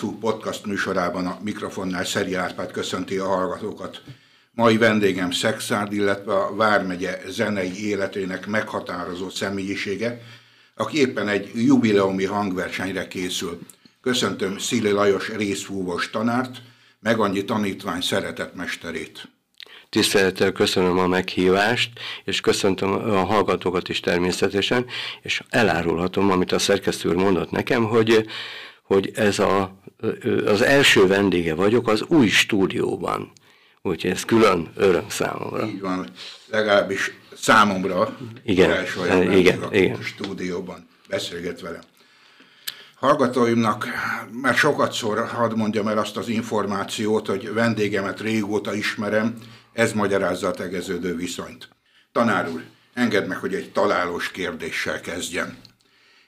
videó.hu podcast műsorában a mikrofonnál Szeri Árpád köszönti a hallgatókat. Mai vendégem Szexárd, illetve a Vármegye zenei életének meghatározó személyisége, aki éppen egy jubileumi hangversenyre készül. Köszöntöm Szili Lajos részfúvós tanárt, meg annyi tanítvány szeretett mesterét. Tisztelettel köszönöm a meghívást, és köszöntöm a hallgatókat is természetesen, és elárulhatom, amit a szerkesztő mondott nekem, hogy, hogy ez a, az első vendége vagyok az új stúdióban. Úgyhogy ez külön öröm számomra. Így van, legalábbis számomra igen, olyan igen, a igen. stúdióban beszélget velem. Hallgatóimnak már sokat szor hadd mondjam el azt az információt, hogy vendégemet régóta ismerem, ez magyarázza a tegeződő viszonyt. Tanár úr, engedd meg, hogy egy találós kérdéssel kezdjem.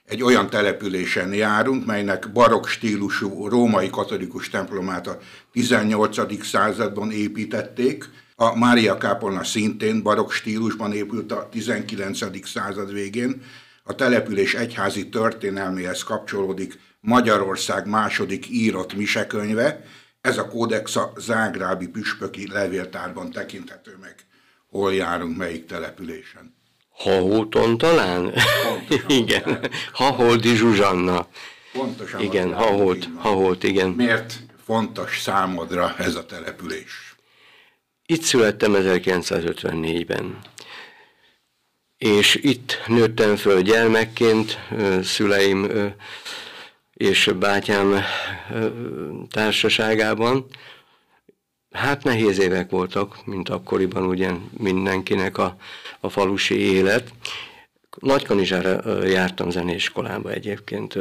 Egy olyan településen járunk, melynek barokk stílusú római katolikus templomát a 18. században építették, a Mária Kápolna szintén barokk stílusban épült a 19. század végén, a település egyházi történelméhez kapcsolódik Magyarország második írott misekönyve, ez a kódex a zágrábi püspöki levéltárban tekinthető meg. Hol járunk, melyik településen? Hahóton talán? Pontosan igen. Haholdi Zsuzsanna. Pontosan. Igen, Haholt, Haholt, igen. Miért fontos számodra ez a település? Itt születtem 1954-ben. És itt nőttem föl gyermekként, szüleim és bátyám társaságában. Hát nehéz évek voltak, mint akkoriban ugye mindenkinek a, a falusi élet. Nagykanizsára jártam zeneiskolába egyébként,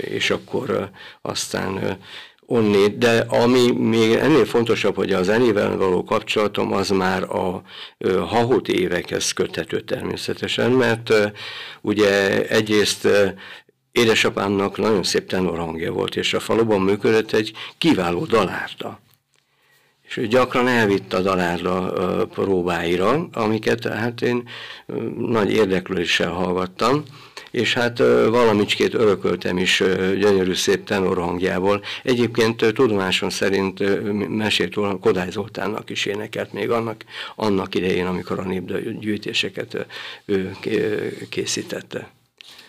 és akkor aztán onnét, de ami még ennél fontosabb, hogy a zenével való kapcsolatom az már a hahot évekhez köthető természetesen, mert ugye egyrészt Édesapámnak nagyon szép tenorhangja volt, és a faluban működött egy kiváló dalárda. És gyakran elvitt a dalárda próbáira, amiket hát én nagy érdeklődéssel hallgattam, és hát valamicskét örököltem is gyönyörű szép tenorhangjából. Egyébként tudomásom szerint mesélt róla Kodály Zoltánnak is énekelt még annak, annak idején, amikor a népgyűjtéseket ő készítette.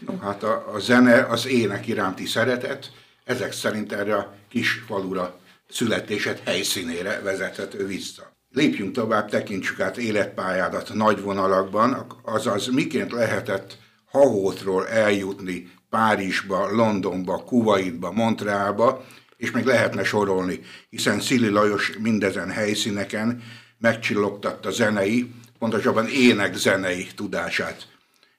No, hát a, a zene, az ének iránti szeretet, ezek szerint erre a kis falura születésed helyszínére vezethető vissza. Lépjünk tovább, tekintsük át életpályádat nagy vonalakban, azaz miként lehetett Hahótról eljutni Párizsba, Londonba, Kuwaitba, Montrealba, és még lehetne sorolni, hiszen Szili Lajos mindezen helyszíneken megcsillogtatta zenei, pontosabban ének zenei tudását.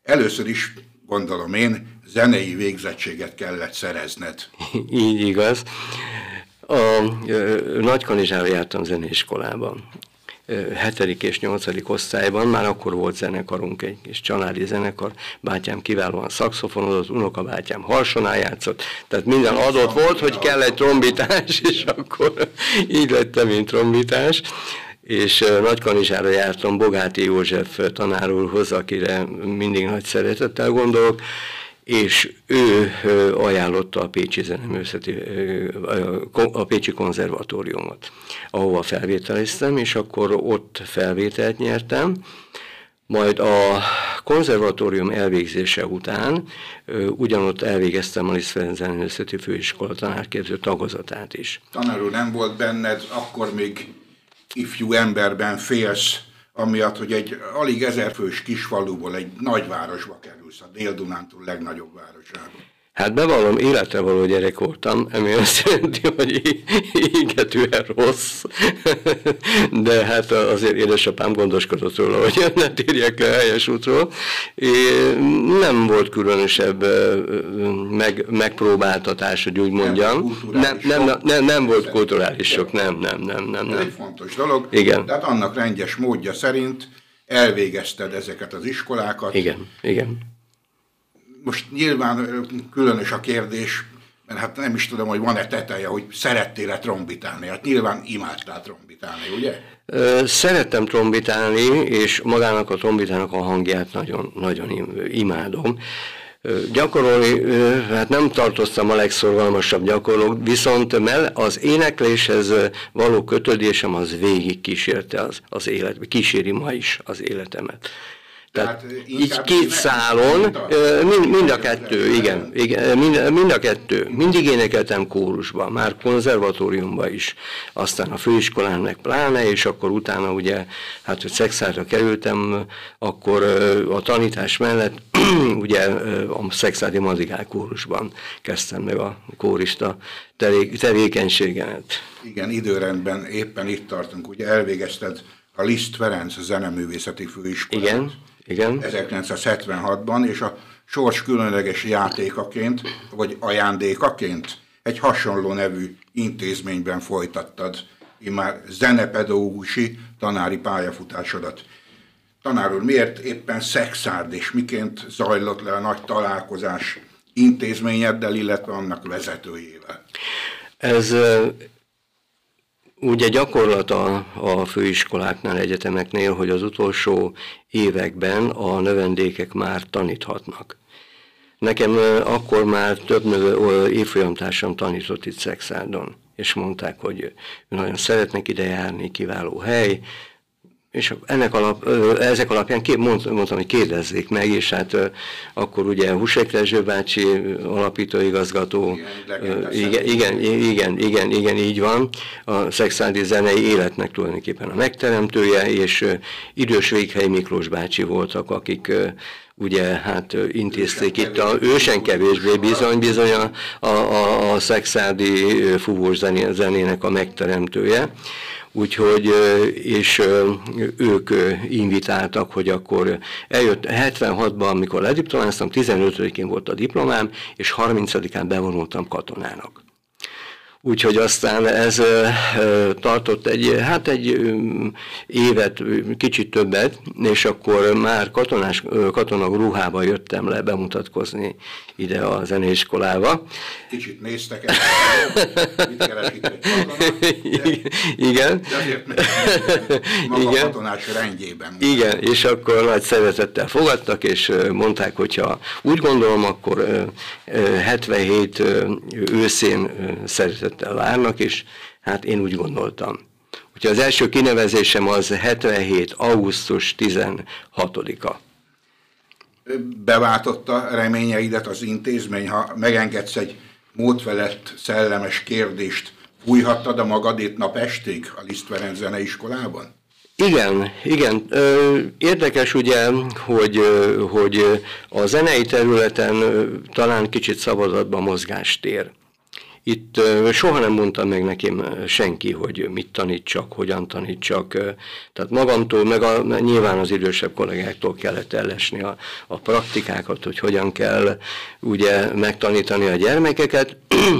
Először is gondolom én, zenei végzettséget kellett szerezned. Így igaz. A Nagykanizsára jártam zeneiskolába. 7. és 8. osztályban, már akkor volt zenekarunk, egy kis családi zenekar, bátyám kiválóan szakszofonozott, unokabátyám harsonál játszott, tehát minden adott volt, hogy kell egy trombitás, és akkor így lettem, mint trombitás és Nagykanizsára jártam Bogáti József tanár úrhoz, akire mindig nagy szeretettel gondolok, és ő ajánlotta a Pécsi Zeneművészeti, a Pécsi Konzervatóriumot, ahova felvételiztem, és akkor ott felvételt nyertem, majd a konzervatórium elvégzése után ugyanott elvégeztem a Liszt Zeneművészeti Főiskola tanárképző tagozatát is. Tanár úr, nem volt benned akkor még ifjú emberben félsz, amiatt, hogy egy alig ezerfős kisfaluból egy nagyvárosba kerülsz, a Dél-Dunántúl legnagyobb városába. Hát bevallom, életre való gyerek voltam, ami azt jelenti, hogy égetően rossz. De hát azért édesapám gondoskodott róla, hogy ne térjek le helyes útról. Nem volt különösebb meg, megpróbáltatás, hogy úgy mondjam. Nem, nem, nem, nem, nem volt kulturális sok, nem, nem, nem, nem. Ez egy fontos dolog. Igen. Tehát annak rendes módja szerint elvégezted ezeket az iskolákat. Igen, igen most nyilván különös a kérdés, mert hát nem is tudom, hogy van-e teteje, hogy szerettél-e trombitálni. Hát nyilván imádtál trombitálni, ugye? Szerettem trombitálni, és magának a trombitának a hangját nagyon, nagyon imádom. Gyakorolni, hát nem tartoztam a legszorgalmasabb gyakorlók, viszont az énekléshez való kötődésem az végig kísérte az, az élet, kíséri ma is az életemet. Tehát így két szálon, mind, mind a kettő, igen, igen mind, mind a kettő. Mindig énekeltem kórusban, már konzervatóriumban is, aztán a főiskolán meg pláne, és akkor utána ugye, hát hogy szexára kerültem, akkor a tanítás mellett ugye a szexádi madrigál kórusban kezdtem meg a kórista tevékenységemet. Igen, időrendben éppen itt tartunk, ugye elvégezted a Liszt Ferenc zeneművészeti főiskolát. Igen igen. 1976-ban, és a sors különleges játékaként, vagy ajándékaként egy hasonló nevű intézményben folytattad immár zenepedagógusi tanári pályafutásodat. Tanár úr, miért éppen Szexárd, és miként zajlott le a nagy találkozás intézményeddel, illetve annak vezetőjével? Ez Ugye gyakorlat a, főiskoláknál, egyetemeknél, hogy az utolsó években a növendékek már taníthatnak. Nekem akkor már több növe, évfolyamtársam tanított itt Szexádon, és mondták, hogy nagyon szeretnek ide járni, kiváló hely, és ennek alap, ezek alapján kép, mondtam, hogy kérdezzék meg, és hát akkor ugye Husek Rezső bácsi alapítóigazgató, igen, igen, igen, igen, igen, így van, a szexuális zenei életnek tulajdonképpen a megteremtője, és idős Véghely Miklós bácsi voltak, akik ugye hát intézték itt a ősen kevésbé bizony, bizony a, a, a, a szexádi fúvós zenének a megteremtője úgyhogy, és ők invitáltak, hogy akkor eljött 76-ban, amikor lediplomáztam, 15-én volt a diplomám, és 30-án bevonultam katonának. Úgyhogy aztán ez tartott egy, hát egy évet, kicsit többet, és akkor már katonás, katonag ruhába jöttem le bemutatkozni ide a zeneiskolába. Kicsit néztek el, mit keresik egy Igen. De azért maga Igen. katonás rendjében. Igen, és akkor nagy szeretettel fogadtak, és mondták, hogyha úgy gondolom, akkor 77 őszén szeretett szeretettel várnak, és hát én úgy gondoltam. Úgyhogy az első kinevezésem az 77. augusztus 16-a. Beváltotta reményeidet az intézmény, ha megengedsz egy módfelett szellemes kérdést, fújhattad a magadét napestig a Liszt Ferenc zeneiskolában? Igen, igen. Érdekes ugye, hogy, hogy a zenei területen talán kicsit szabadabban mozgástér. Itt soha nem mondta meg nekem senki, hogy mit tanítsak, hogyan tanítsak. Tehát magamtól, meg a, nyilván az idősebb kollégáktól kellett ellesni a, a praktikákat, hogy hogyan kell ugye megtanítani a gyermekeket,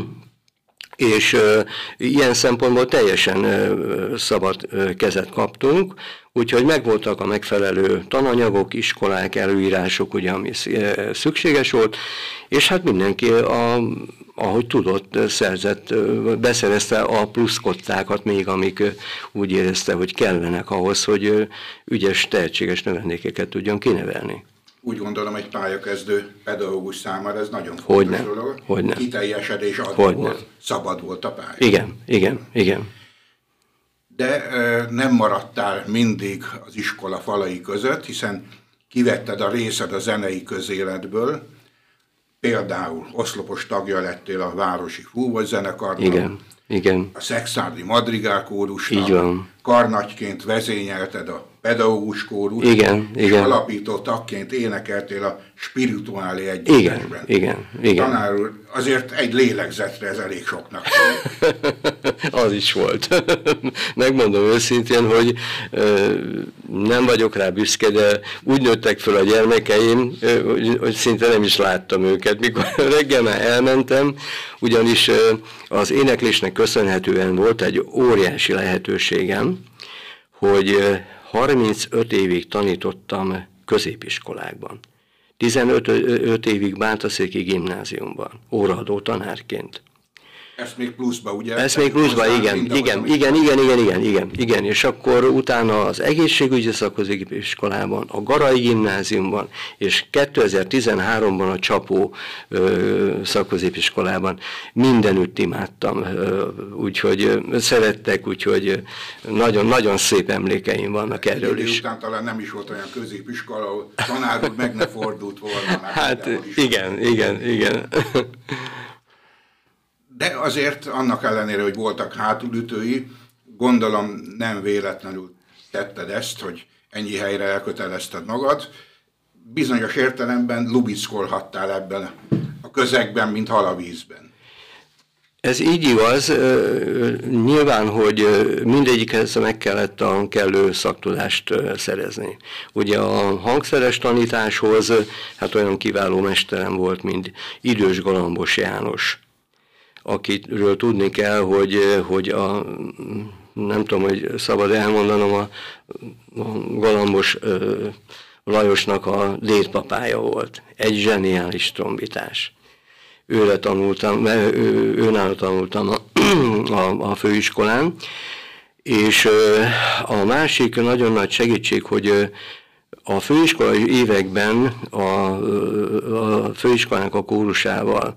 és uh, ilyen szempontból teljesen uh, szabad uh, kezet kaptunk, úgyhogy megvoltak a megfelelő tananyagok, iskolák, előírások, ugye, ami szükséges volt, és hát mindenki a ahogy tudott, szerzett, beszerezte a pluszkottákat még, amik úgy érezte, hogy kellenek ahhoz, hogy ügyes, tehetséges növendékeket tudjon kinevelni. Úgy gondolom, egy pályakezdő pedagógus számára ez nagyon fontos Hogyne, dolog. Hogyne. Kiteljesedés adó volt, szabad volt a pálya. Igen, igen, igen. De nem maradtál mindig az iskola falai között, hiszen kivetted a részed a zenei közéletből, Például oszlopos tagja lettél a Városi Fúvózenekarnak, igen, igen. a Szexárdi Madrigál kórusnak, Így van. karnagyként vezényelted a pedagógus kórus, igen, és igen. alapító tagként énekeltél a spirituáli együttesben. Igen, igen, igen. Tanár úr, azért egy lélegzetre ez elég soknak. az is volt. Megmondom őszintén, hogy nem vagyok rá büszke, de úgy nőttek föl a gyermekeim, hogy szinte nem is láttam őket. Mikor reggel már elmentem, ugyanis az éneklésnek köszönhetően volt egy óriási lehetőségem, hogy 35 évig tanítottam középiskolákban. 15 évig Bántaszéki gimnáziumban, óraadó tanárként. Ezt még pluszba, ugye? Ezt még pluszba, igen, igen, igen, igen, igen, igen, igen, igen, igen, és akkor utána az egészségügyi szakozépiskolában, a Garai gimnáziumban, és 2013-ban a Csapó szakozépiskolában mindenütt imádtam, úgyhogy szerettek, úgyhogy nagyon-nagyon szép emlékeim vannak erről is. Után talán nem is volt olyan középiskola, ahol tanár meg ne fordult volna. Hát igen, igen, igen. De azért annak ellenére, hogy voltak hátulütői, gondolom nem véletlenül tetted ezt, hogy ennyi helyre elkötelezted magad. Bizonyos értelemben lubickolhattál ebben a közegben, mint halavízben. Ez így igaz. Nyilván, hogy mindegyikhez meg kellett a kellő szaktudást szerezni. Ugye a hangszeres tanításhoz hát olyan kiváló mesterem volt, mint idős Galambos János akiről tudni kell, hogy, hogy a, nem tudom, hogy szabad elmondanom, a, a Galambos ö, Lajosnak a létpapája volt. Egy zseniális trombitás. Őre tanultam, ő, őnála tanultam a, a, a főiskolán, és a másik nagyon nagy segítség, hogy a főiskolai években a, a főiskolának a kórusával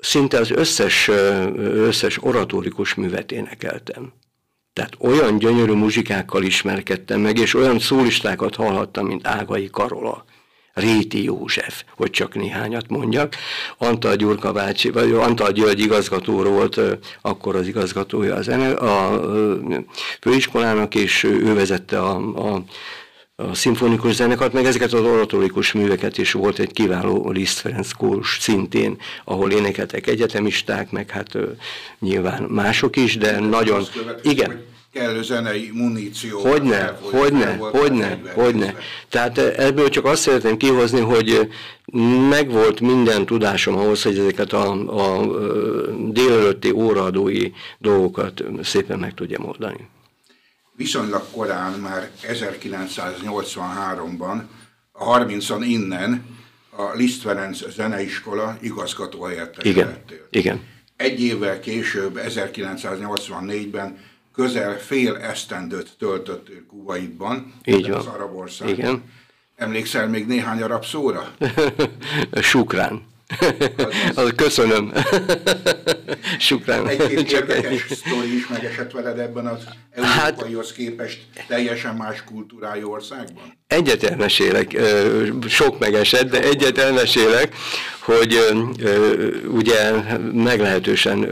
szinte az összes, összes oratórikus művet énekeltem. Tehát olyan gyönyörű muzsikákkal ismerkedtem meg, és olyan szólistákat hallhattam, mint Ágai Karola, Réti József, hogy csak néhányat mondjak. Antal Gyurka bácsi, vagy Antal György igazgató volt, akkor az igazgatója az a főiskolának, és ő vezette a, a a szimfonikus zenekart, meg ezeket az oratórikus műveket is volt egy kiváló Liszt Ferenc kórus szintén, ahol énekeltek egyetemisták, meg hát nyilván mások is, de de nagyon... Igen. kellő zenei muníció. Hogyne, hogyne, hogyne, hogyne. Tehát ebből csak azt szeretném kihozni, hogy megvolt minden tudásom ahhoz, hogy ezeket a, a délelőtti óraadói dolgokat szépen meg tudjam oldani viszonylag korán, már 1983-ban, a 30-an innen a Liszt Ferenc Zeneiskola igazgató helyettes Igen, lettél. igen. Egy évvel később, 1984-ben közel fél esztendőt töltöttél Kuwaitban, Így az arab ország. Igen. Emlékszel még néhány arab szóra? Sukrán. Az köszönöm. Sukrán. Egy-két érdekes sztori is megesett veled ebben az európaihoz hát, képest teljesen más kultúrájú országban? Egyet elmesélek, sok megesett, de egyet elmesélek, hogy ugye meglehetősen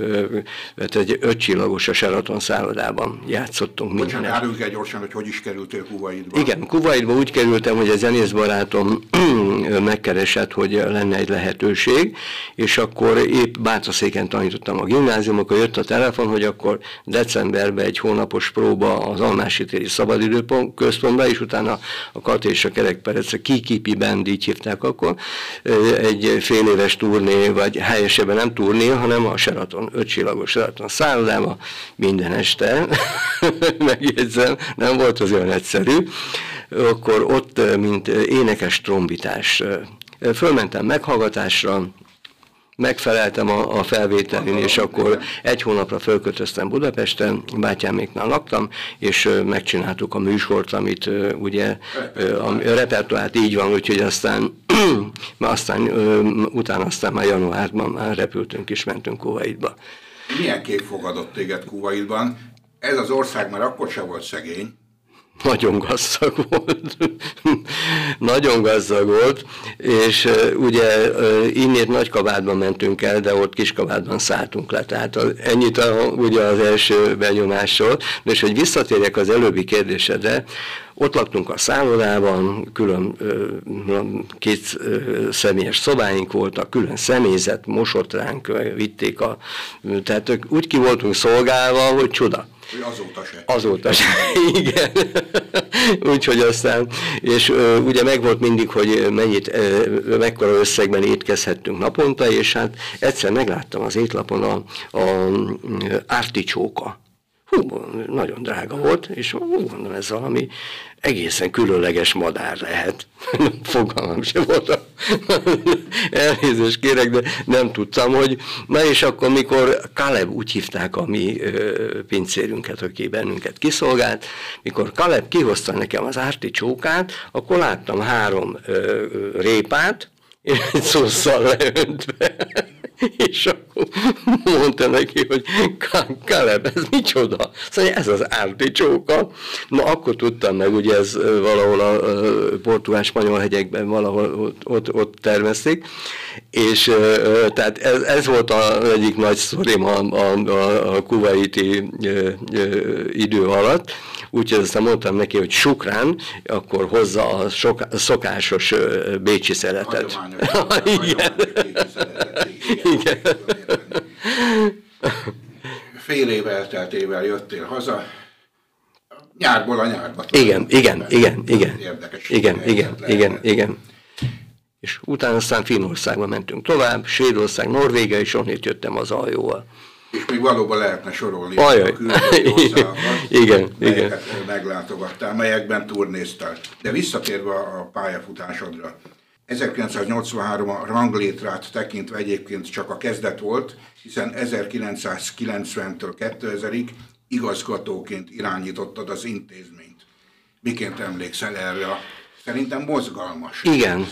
hát egy ötcsillagos a Sheraton szállodában játszottunk minden. Bocsánat, el gyorsan, hogy hogy is kerültél Kuwaitba. Igen, Kuwaitba úgy kerültem, hogy a zenész barátom megkeresett, hogy lenne egy lehetőség, és akkor épp Bátraszéken tanítottam a gimnáziumok, jött a telefon, hogy akkor decemberben egy hónapos próba az Almási téri szabadidőpont központban, és utána a Kat és a Kerekperec, a Kikipi Band, így hívták akkor, egy fél éves turné, vagy helyesebben nem turné, hanem a Sheraton, ötcsillagos Sheraton szállodába minden este, megjegyzem, nem volt az olyan egyszerű, akkor ott, mint énekes trombitás, fölmentem meghallgatásra, megfeleltem a, a felvételin, és akkor egy hónapra fölkötöztem Budapesten, bátyáméknál laktam, és megcsináltuk a műsort, amit ugye a repertoárt így van, úgyhogy aztán, aztán utána aztán már januárban már repültünk és mentünk Kuwaitba. Milyen kép fogadott téged Kuwaitban? Ez az ország már akkor sem volt szegény. Nagyon gazdag volt. Nagyon gazdag volt, és ugye innét nagy kabátban mentünk el, de ott kis kabátban szálltunk le. Tehát az, ennyit a, ugye az első benyomásról. De és hogy visszatérjek az előbbi kérdésedre, ott laktunk a szállodában, külön két személyes szobáink voltak, külön személyzet, mosott ránk, vitték a... Tehát úgy ki voltunk szolgálva, hogy Azóta se. Azóta se, igen. Úgyhogy aztán, és ugye megvolt mindig, hogy mennyit, uh, mekkora összegben étkezhettünk naponta, és hát egyszer megláttam az étlapon a, a árticsóka. Hú, nagyon drága volt, és úgy mondom, ez valami egészen különleges madár lehet. Fogalmam sem volt elnézést kérek, de nem tudtam, hogy na és akkor, mikor Kaleb úgy hívták a mi ö, pincérünket, aki bennünket kiszolgált, mikor Kaleb kihozta nekem az árti csókát, akkor láttam három ö, répát, és egy szószal leöntve. És akkor mondta neki, hogy Kaleb, ez micsoda? Szóval ez az csóka. Na akkor tudtam meg, ugye ez valahol a portugál-spanyol hegyekben valahol ott, ott, ott termeszték, és tehát ez, ez volt az egyik nagy sztorim a, a, a, a kuwaiti idő alatt, úgyhogy aztán mondtam neki, hogy sukrán, akkor hozza a sok, szokásos bécsi szeretet. Igen. Igen. Fél év elteltével jöttél haza, nyárból a nyárba. Igen, igen, igen, igen. Érdekes. Igen, igen, igen, igen. És utána aztán Finnországba mentünk tovább, Svédország, Norvégia, és onnét jöttem az aljóval. És még valóban lehetne sorolni Ajaj. a igen, igen. meglátogattál, melyekben turnéztál. De visszatérve a pályafutásodra, 1983 a ranglétrát tekintve egyébként csak a kezdet volt, hiszen 1990-től 2000-ig igazgatóként irányítottad az intézményt. Miként emlékszel erre? Szerintem mozgalmas. Igen,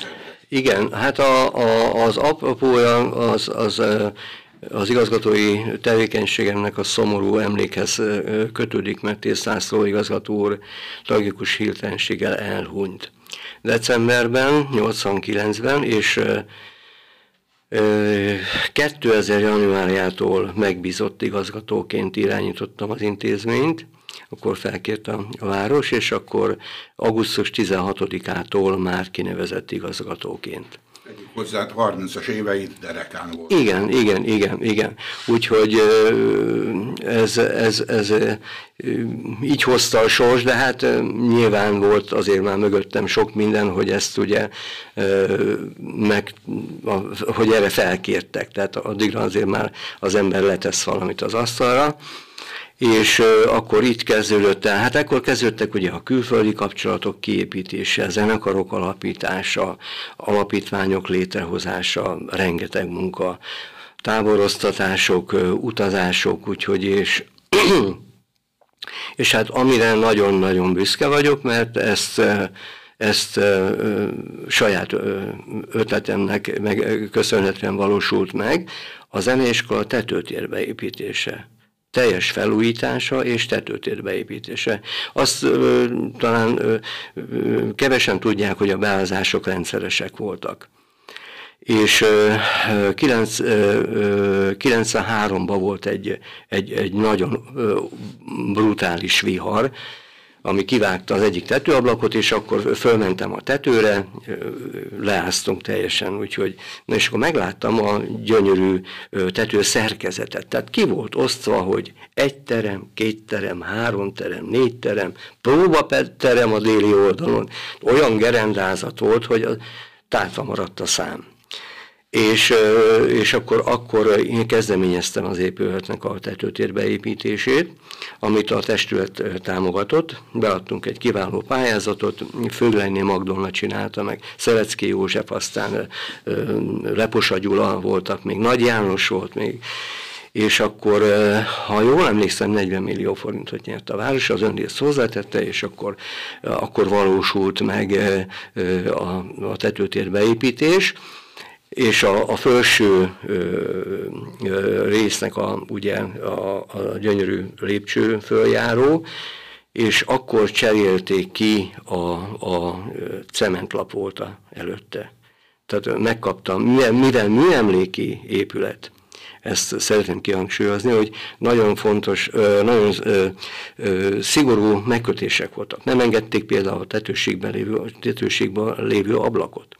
igen. Hát a, a, az apropója az, az igazgatói tevékenységemnek a szomorú emlékhez kötődik, mert Tészlászló igazgató úr tragikus hirtelenséggel elhunyt. Decemberben, 89-ben, és 2000 januárjától megbízott igazgatóként irányítottam az intézményt, akkor felkért a város, és akkor augusztus 16-ától már kinevezett igazgatóként hozzá 30-as éveit derekán volt. Igen, igen, igen, igen. Úgyhogy ez, ez, ez így hozta a sors, de hát nyilván volt azért már mögöttem sok minden, hogy ezt ugye meg, hogy erre felkértek. Tehát addigra azért már az ember letesz valamit az asztalra és akkor itt kezdődött el, hát akkor kezdődtek ugye a külföldi kapcsolatok kiépítése, zenekarok alapítása, alapítványok létrehozása, rengeteg munka, táboroztatások, utazások, úgyhogy és és hát amire nagyon-nagyon büszke vagyok, mert ezt, ezt saját ötletemnek meg, köszönhetően valósult meg, a zeneiskola tetőtérbe építése teljes felújítása és tetőtér beépítése. Azt ö, talán ö, ö, kevesen tudják, hogy a beázások rendszeresek voltak. És 93-ban volt egy, egy, egy nagyon brutális vihar, ami kivágta az egyik tetőablakot, és akkor fölmentem a tetőre, leáztunk teljesen, úgyhogy, na és akkor megláttam a gyönyörű tető szerkezetet. Tehát ki volt osztva, hogy egy terem, két terem, három terem, négy terem, próbaterem a déli oldalon. Olyan gerendázat volt, hogy tátva maradt a szám és, és akkor, akkor én kezdeményeztem az épületnek a tetőtér beépítését, amit a testület támogatott. Beadtunk egy kiváló pályázatot, Föglenyné Magdolna csinálta meg, Szelecki József, aztán Leposa Gyula voltak, még Nagy János volt még, és akkor, ha jól emlékszem, 40 millió forintot nyert a város, az önrészt hozzátette, és akkor, akkor valósult meg a, a tetőtér beépítés és a, a felső ö, ö, résznek a, ugye, a, a gyönyörű lépcső följáró, és akkor cserélték ki a, a cementlap volt előtte. Tehát megkaptam, mivel, mivel műemléki épület, ezt szeretném kihangsúlyozni, hogy nagyon fontos, nagyon szigorú megkötések voltak. Nem engedték például a tetőségben lévő, tetőségben lévő ablakot.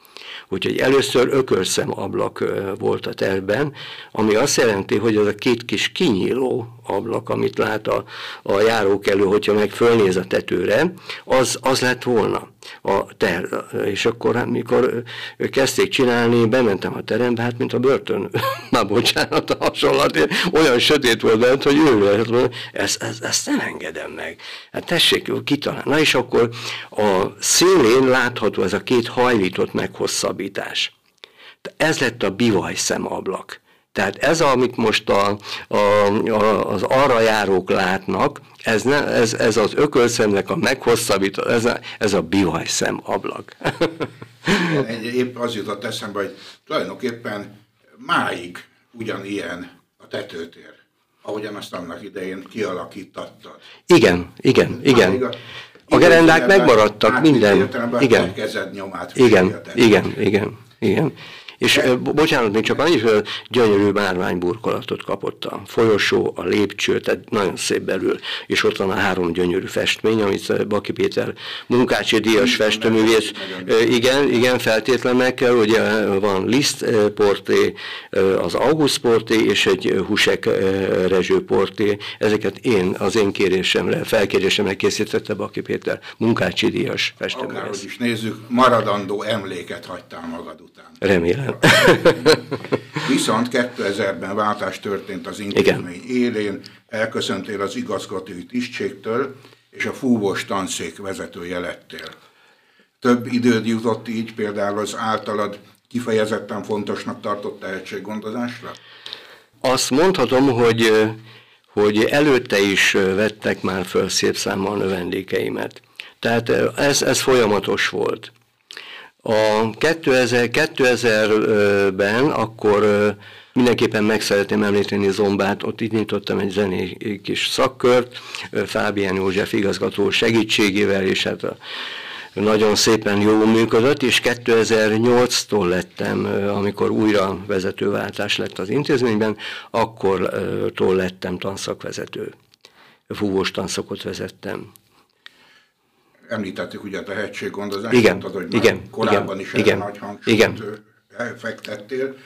Úgyhogy először ökölszem ablak volt a tervben, ami azt jelenti, hogy az a két kis kinyíló ablak, amit lát a, a járókelő, hogyha meg fölnéz a tetőre, az, az lett volna a ter. És akkor, hát, mikor kezdték csinálni, bementem a terembe, hát mint a börtön, már bocsánat a hasonlat, olyan sötét volt bent, hogy ő ezt, ezt, ezt nem engedem meg. Hát tessék, kitalálni. Na és akkor a szélén látható ez a két hajlított meghosszabbítás. Ez lett a bivaj szemablak. Tehát ez, amit most a, a, a, az arra járók látnak, ez, ne, ez, ez az ökölszemnek a meghosszabbító, ez a, ez a bihajszem ablak. Épp az jutott eszembe, hogy tulajdonképpen máig ugyanilyen a tetőtér, ahogyan azt annak idején kialakítottad. Igen, igen, igen. A, a gerendák megmaradtak, minden. Igen. Nyomát igen, igen, igen, igen. És De... bocsánat, még csak annyi, hogy gyönyörű márványburkolatot kapott a folyosó, a lépcső, tehát nagyon szép belül, és ott van a három gyönyörű festmény, amit Baki Péter munkácsi díjas festőművész, igen, igen, feltétlen meg kell, ugye van Liszt porté, az August porté, és egy Husek Rezső porté, ezeket én az én kérésemre, felkérésemre készítette Baki Péter, munkácsi díjas festőművész. Akárhogy is nézzük, maradandó emléket hagytál magad után. Remélem. Viszont 2000-ben váltás történt az intézmény élén, elköszöntél az igazgatói tisztségtől, és a fúvós tanszék vezetője lettél. Több időd jutott így például az általad kifejezetten fontosnak tartott tehetséggondozásra? Azt mondhatom, hogy, hogy előtte is vettek már föl szép számmal növendékeimet. Tehát ez, ez folyamatos volt. A 2000, 2000-ben akkor mindenképpen meg szeretném említeni Zombát, ott itt nyitottam egy zenei kis szakkört, Fábián József igazgató segítségével, és hát a, nagyon szépen jól működött, és 2008-tól lettem, amikor újra vezetőváltás lett az intézményben, akkor tól lettem tanszakvezető. Fúvós tanszakot vezettem említettük ugye a tehetséggondozást, igen, mondtad, hogy igen, korábban igen, is igen, nagy hangsúlyt igen. fektettél.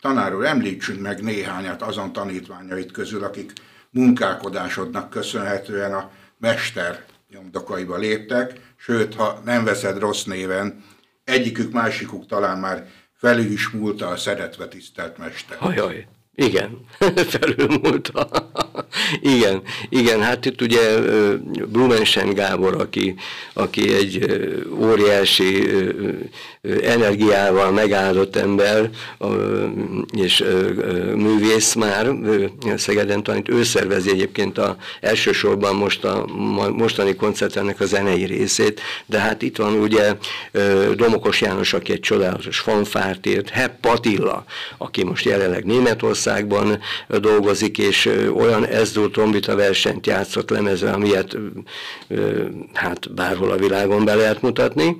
Tanár úr, említsünk meg néhányat azon tanítványait közül, akik munkálkodásodnak köszönhetően a mester nyomdokaiba léptek, sőt, ha nem veszed rossz néven, egyikük, másikuk talán már felül is múlta a szeretve tisztelt mester. Hajaj. Igen, felülmúlta. igen, igen, hát itt ugye Blumensen Gábor, aki, aki egy óriási energiával megáldott ember, és művész már, Szegeden tanít, ő szervezi egyébként a, elsősorban most a mostani koncertnek a zenei részét, de hát itt van ugye Domokos János, aki egy csodálatos fanfárt írt, Hepp Patilla, aki most jelenleg Németország, Németországban dolgozik, és olyan ezdur trombita versenyt játszott lemezve, amilyet hát bárhol a világon be lehet mutatni,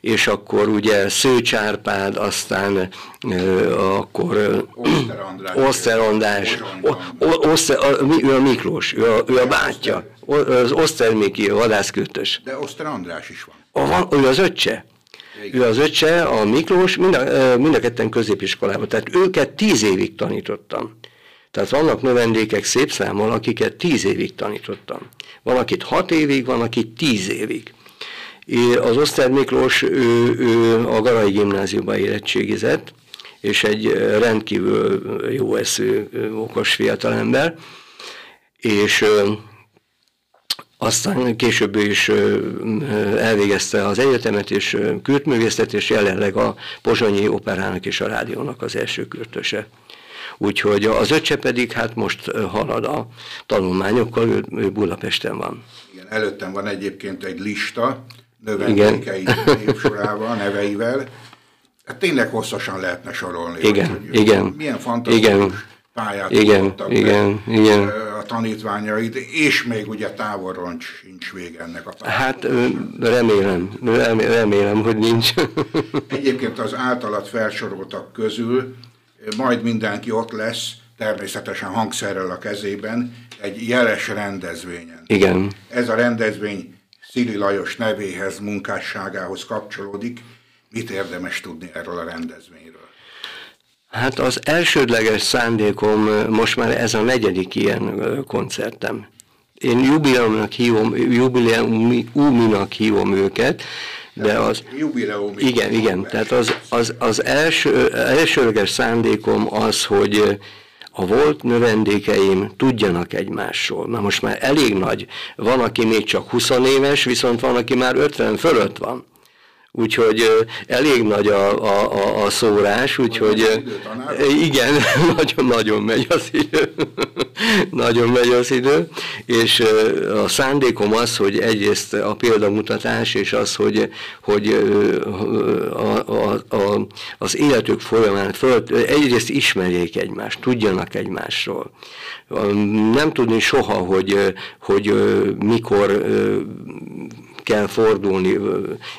és akkor ugye Szőcs Árpád, aztán akkor Oszter András, ő a Miklós, ő a, ő a bátyja, az Oszter Miki, a vadászkürtös. De Oszter András is van. van ő az öccse. Ő az öccse, a Miklós, mind a, mind a ketten középiskolában. Tehát őket tíz évig tanítottam. Tehát vannak növendékek szép számmal, akiket tíz évig tanítottam. Van, akit hat évig, van, akit tíz évig. Az Oszter Miklós, ő, ő a Garai gimnáziumban érettségizett, és egy rendkívül jó eszű, okos fiatalember, és aztán később is elvégezte az egyetemet, és kürtművészet, és jelenleg a Pozsonyi Operának és a Rádiónak az első kürtöse. Úgyhogy az öccse pedig hát most halad a tanulmányokkal, ő, ő Budapesten van. Igen, előttem van egyébként egy lista növendékei évsorával, neveivel. Hát tényleg hosszasan lehetne sorolni. Igen, hogy, hogy igen. Milyen fantasztikus igen, pályát igen, igen, igen. a tanítványaid, és még ugye távolról sincs vége ennek a pályának. Hát remélem, remélem, hogy nincs. Egyébként az általat felsoroltak közül majd mindenki ott lesz, természetesen hangszerrel a kezében, egy jeles rendezvényen. Igen. Ez a rendezvény Szili Lajos nevéhez, munkásságához kapcsolódik. Mit érdemes tudni erről a rendezvényről? Hát az elsődleges szándékom, most már ez a negyedik ilyen koncertem. Én jubileumnak hívom, jubileuminak hívom őket, de az... Igen, igen, tehát az, az, az első, elsőleges szándékom az, hogy a volt növendékeim tudjanak egymásról. Na most már elég nagy. Van, aki még csak 20 éves, viszont van, aki már 50 fölött van. Úgyhogy elég nagy a, a, a, a szórás, úgyhogy igen, nagyon-nagyon megy az idő. nagyon megy az idő, és a szándékom az, hogy egyrészt a példamutatás, és az, hogy, hogy a, a, a, az életük folyamán föl, egyrészt ismerjék egymást, tudjanak egymásról. Nem tudni soha, hogy, hogy mikor kell fordulni,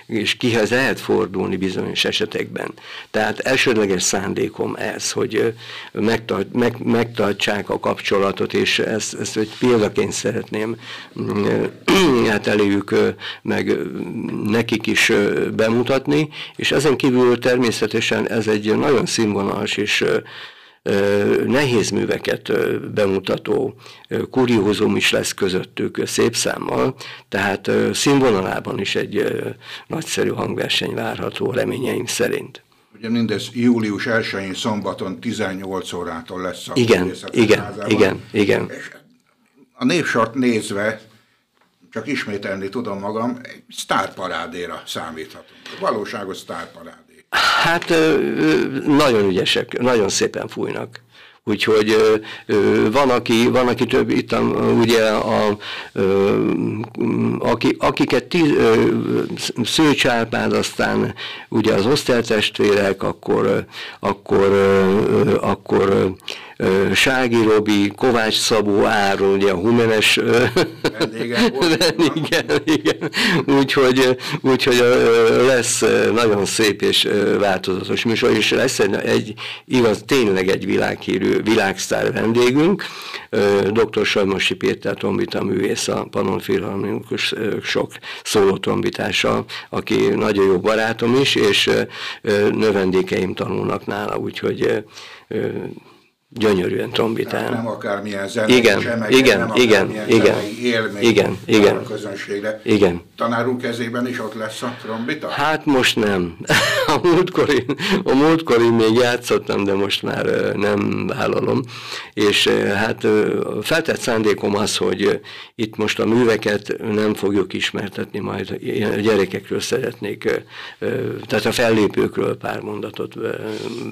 és kihez lehet fordulni bizonyos esetekben. Tehát elsődleges szándékom ez, hogy megtart, meg, megtartsák a kapcsolatot, és ezt, ezt egy példaként szeretném hát eléjük meg nekik is bemutatni, és ezen kívül természetesen ez egy nagyon színvonalas és nehéz műveket bemutató kuriózum is lesz közöttük szép számmal, tehát színvonalában is egy nagyszerű hangverseny várható reményeim szerint. Ugye mindez július 1-én szombaton 18 órától lesz a Igen, igen, házában. igen, igen. És a névsort nézve, csak ismételni tudom magam, egy sztárparádéra számíthatunk. Valóságos sztárparádé. Hát nagyon ügyesek, nagyon szépen fújnak. Úgyhogy van, aki, van, aki több, itt ugye, a, aki, akiket tíz, Szőcsárpád, aztán ugye az osztálytestvérek, akkor, akkor, akkor Sági Robi, Kovács Szabó Áron, ugye a Humenes igen, igen. Úgyhogy, úgyhogy lesz nagyon szép és változatos műsor, és lesz egy, egy igaz, tényleg egy világhírű, világsztár vendégünk, dr. Sajmosi Péter trombita művész, a Panon Filharmonikus sok szólótrombitása, aki nagyon jó barátom is, és növendékeim tanulnak nála, úgyhogy gyönyörűen trombitál. nem akármilyen zenei igen, csemege, igen, nem igen, igen, élmény igen, igen, a közönségre. Igen. Tanár úr kezében is ott lesz a trombita? Hát most nem. A múltkor, a múltkor még játszottam, de most már nem vállalom. És hát feltett szándékom az, hogy itt most a műveket nem fogjuk ismertetni, majd a gyerekekről szeretnék, tehát a fellépőkről pár mondatot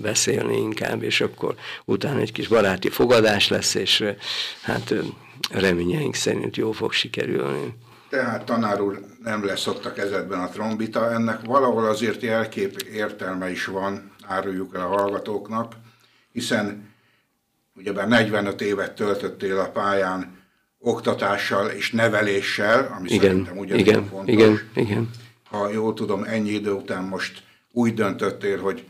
beszélni inkább, és akkor utána egy kis baráti fogadás lesz, és hát reményeink szerint jó fog sikerülni. Tehát tanár úr nem lesz ott a kezedben a trombita, ennek valahol azért jelkép értelme is van, áruljuk el a hallgatóknak, hiszen ugyebár 45 évet töltöttél a pályán oktatással és neveléssel, ami igen, szerintem ugyanilyen igen, fontos. Igen, igen. Ha jól tudom, ennyi idő után most úgy döntöttél, hogy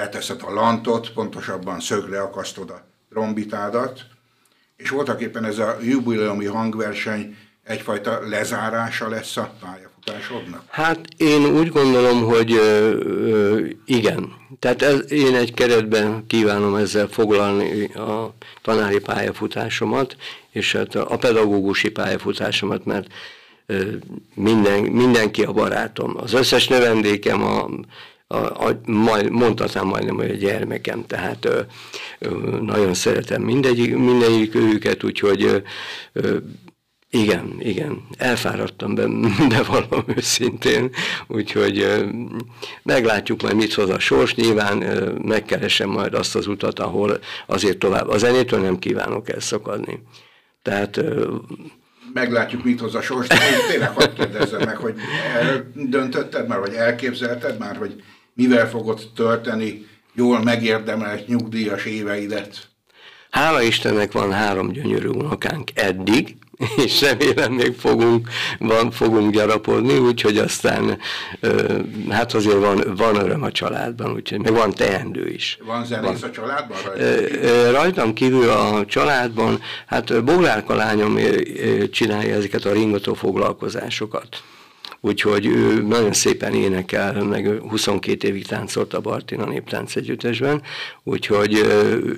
leteszed a lantot, pontosabban szögre akasztod a trombitádat, és voltak éppen ez a jubileumi hangverseny egyfajta lezárása lesz a pályafutásodnak? Hát én úgy gondolom, hogy ö, igen. Tehát ez, én egy keretben kívánom ezzel foglalni a tanári pályafutásomat, és hát a pedagógusi pályafutásomat, mert ö, minden, mindenki a barátom. Az összes növendékem a a, a, majd, mondhatnám majdnem, hogy a gyermekem, tehát ö, ö, nagyon szeretem mindegyik, mindegyik őket, úgyhogy ö, igen, igen, elfáradtam, be, bevallom őszintén, úgyhogy meglátjuk majd mit hoz a sors, nyilván megkeresem majd azt az utat, ahol azért tovább, a zenétől nem kívánok elszakadni. Tehát meglátjuk, mit hoz a sors. De én tényleg hadd kérdezzem meg, hogy döntötted már, vagy elképzelted már, hogy mivel fogod tölteni jól megérdemelt nyugdíjas éveidet? Hála Istennek van három gyönyörű unokánk eddig, és remélem még fogunk, van, fogunk gyarapodni, úgyhogy aztán hát azért van, van öröm a családban, úgyhogy meg van teendő is. Van zenész van. a családban? Rajtam? rajtam kívül a családban, hát Boglárka lányom csinálja ezeket a ringató foglalkozásokat úgyhogy ő nagyon szépen énekel, meg 22 évig táncolt a Bartina Néptánc Együttesben, úgyhogy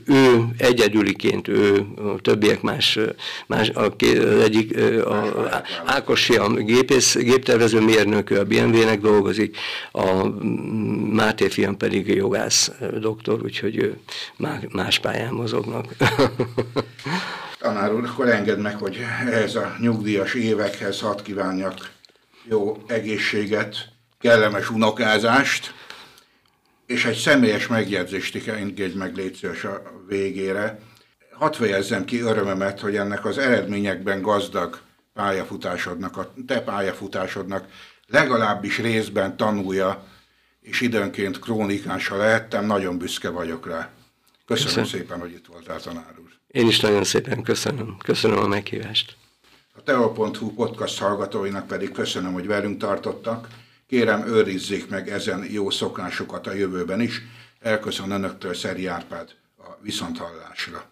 ő egyedüliként, ő a többiek más, más a, egyik a, Ákos a gépész, géptervező mérnök, a BMW-nek dolgozik, a Máté fiam pedig jogász doktor, úgyhogy ő más pályán mozognak. Tanár úr, akkor engedd meg, hogy ehhez a nyugdíjas évekhez hadd kívánjak jó egészséget, kellemes unokázást, és egy személyes megjegyzést engedj meg légy a végére. Hadd fejezzem ki örömemet, hogy ennek az eredményekben gazdag pályafutásodnak, a te pályafutásodnak legalábbis részben tanulja, és időnként krónikása lehettem, nagyon büszke vagyok rá. Köszönöm, Köszönöm. szépen, hogy itt voltál, tanár úr. Én is nagyon szépen köszönöm. Köszönöm a meghívást. A Teo.hu podcast hallgatóinak pedig köszönöm, hogy velünk tartottak. Kérem, őrizzék meg ezen jó szokásokat a jövőben is. Elköszön Önöktől Szeri Árpád a Viszonthallásra.